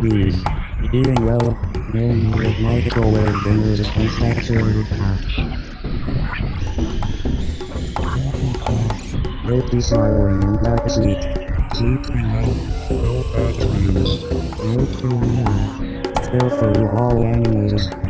Please, eating well, no with microwave dinners and saturated fat. Don't be silent in that seat. Keep low, no batteries, no career. Still for all enemies.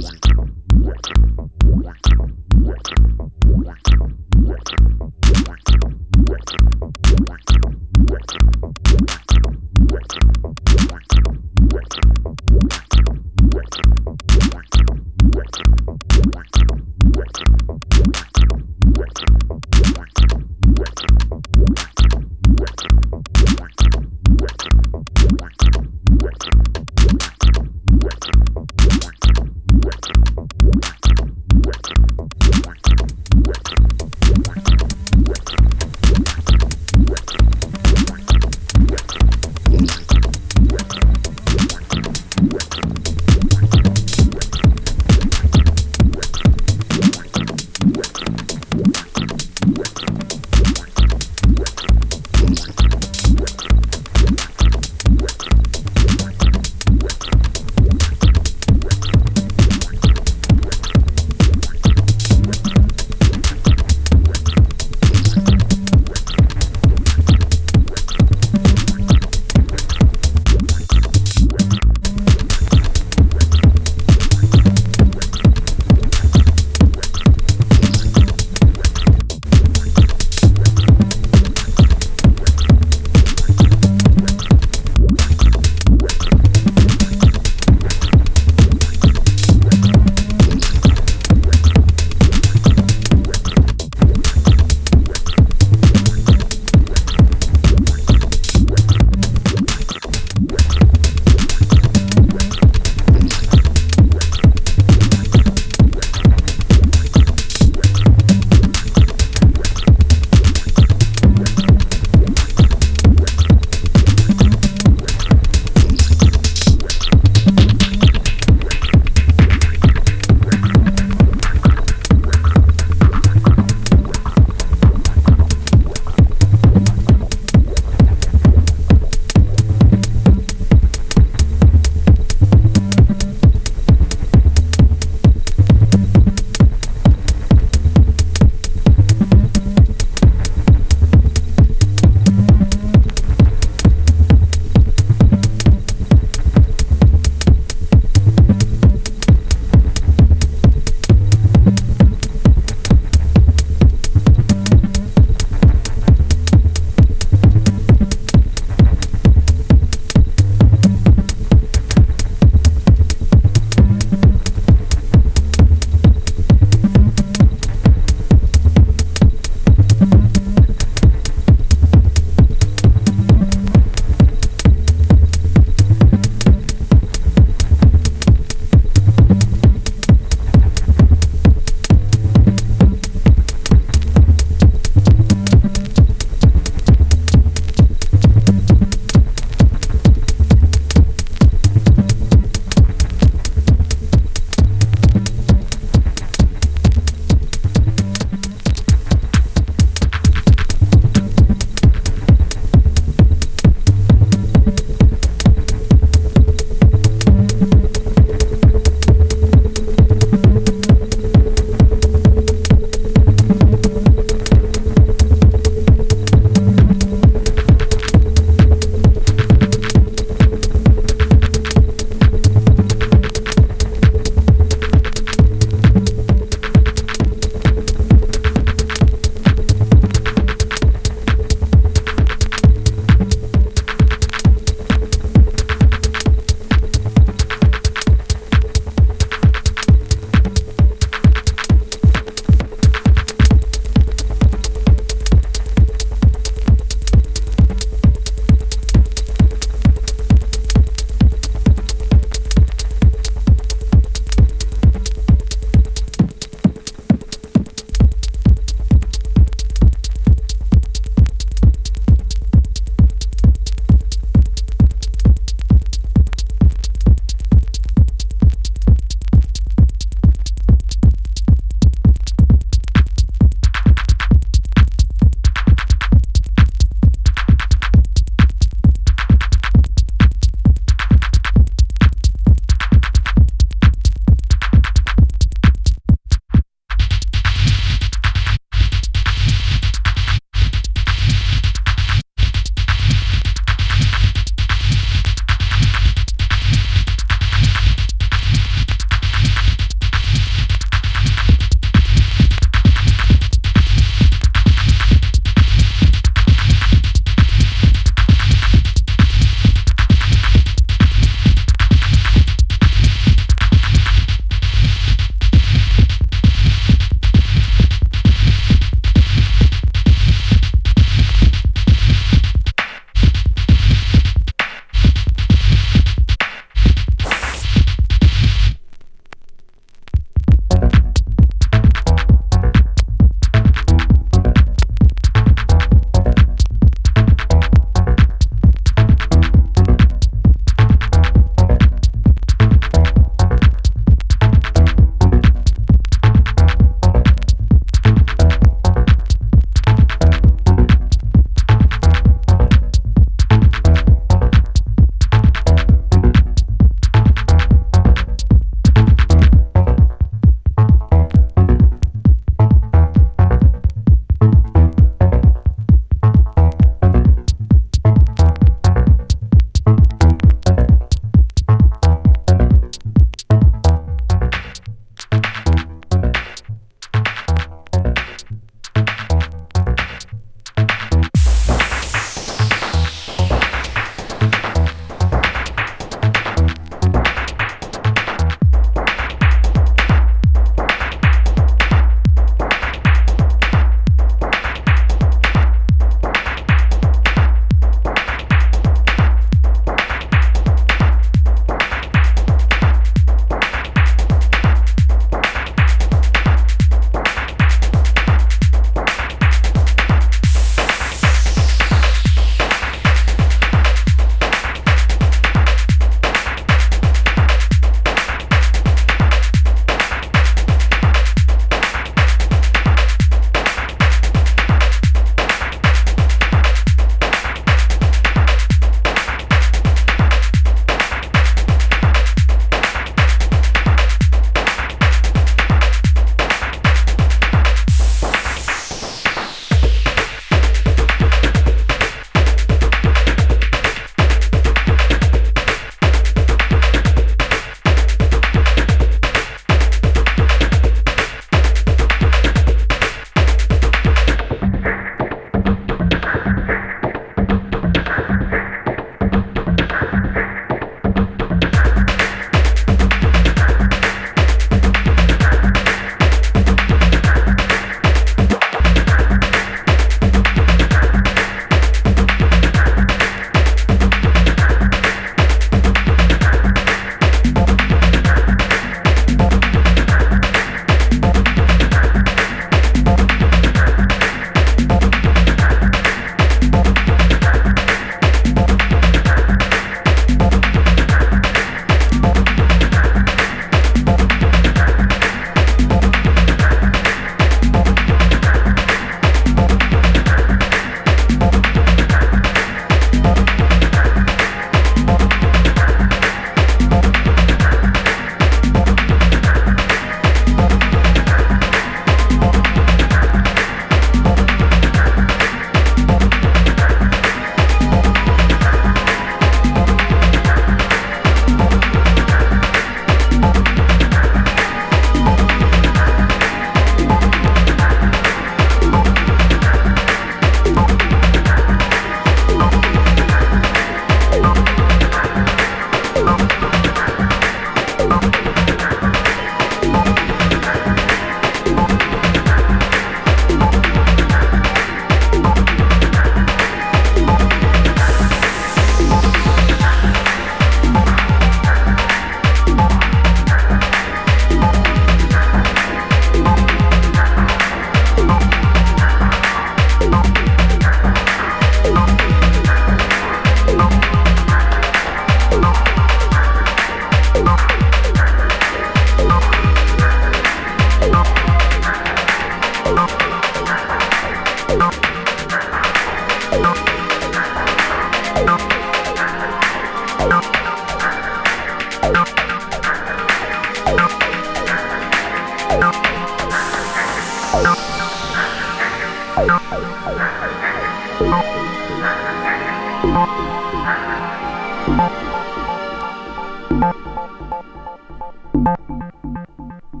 Thank you.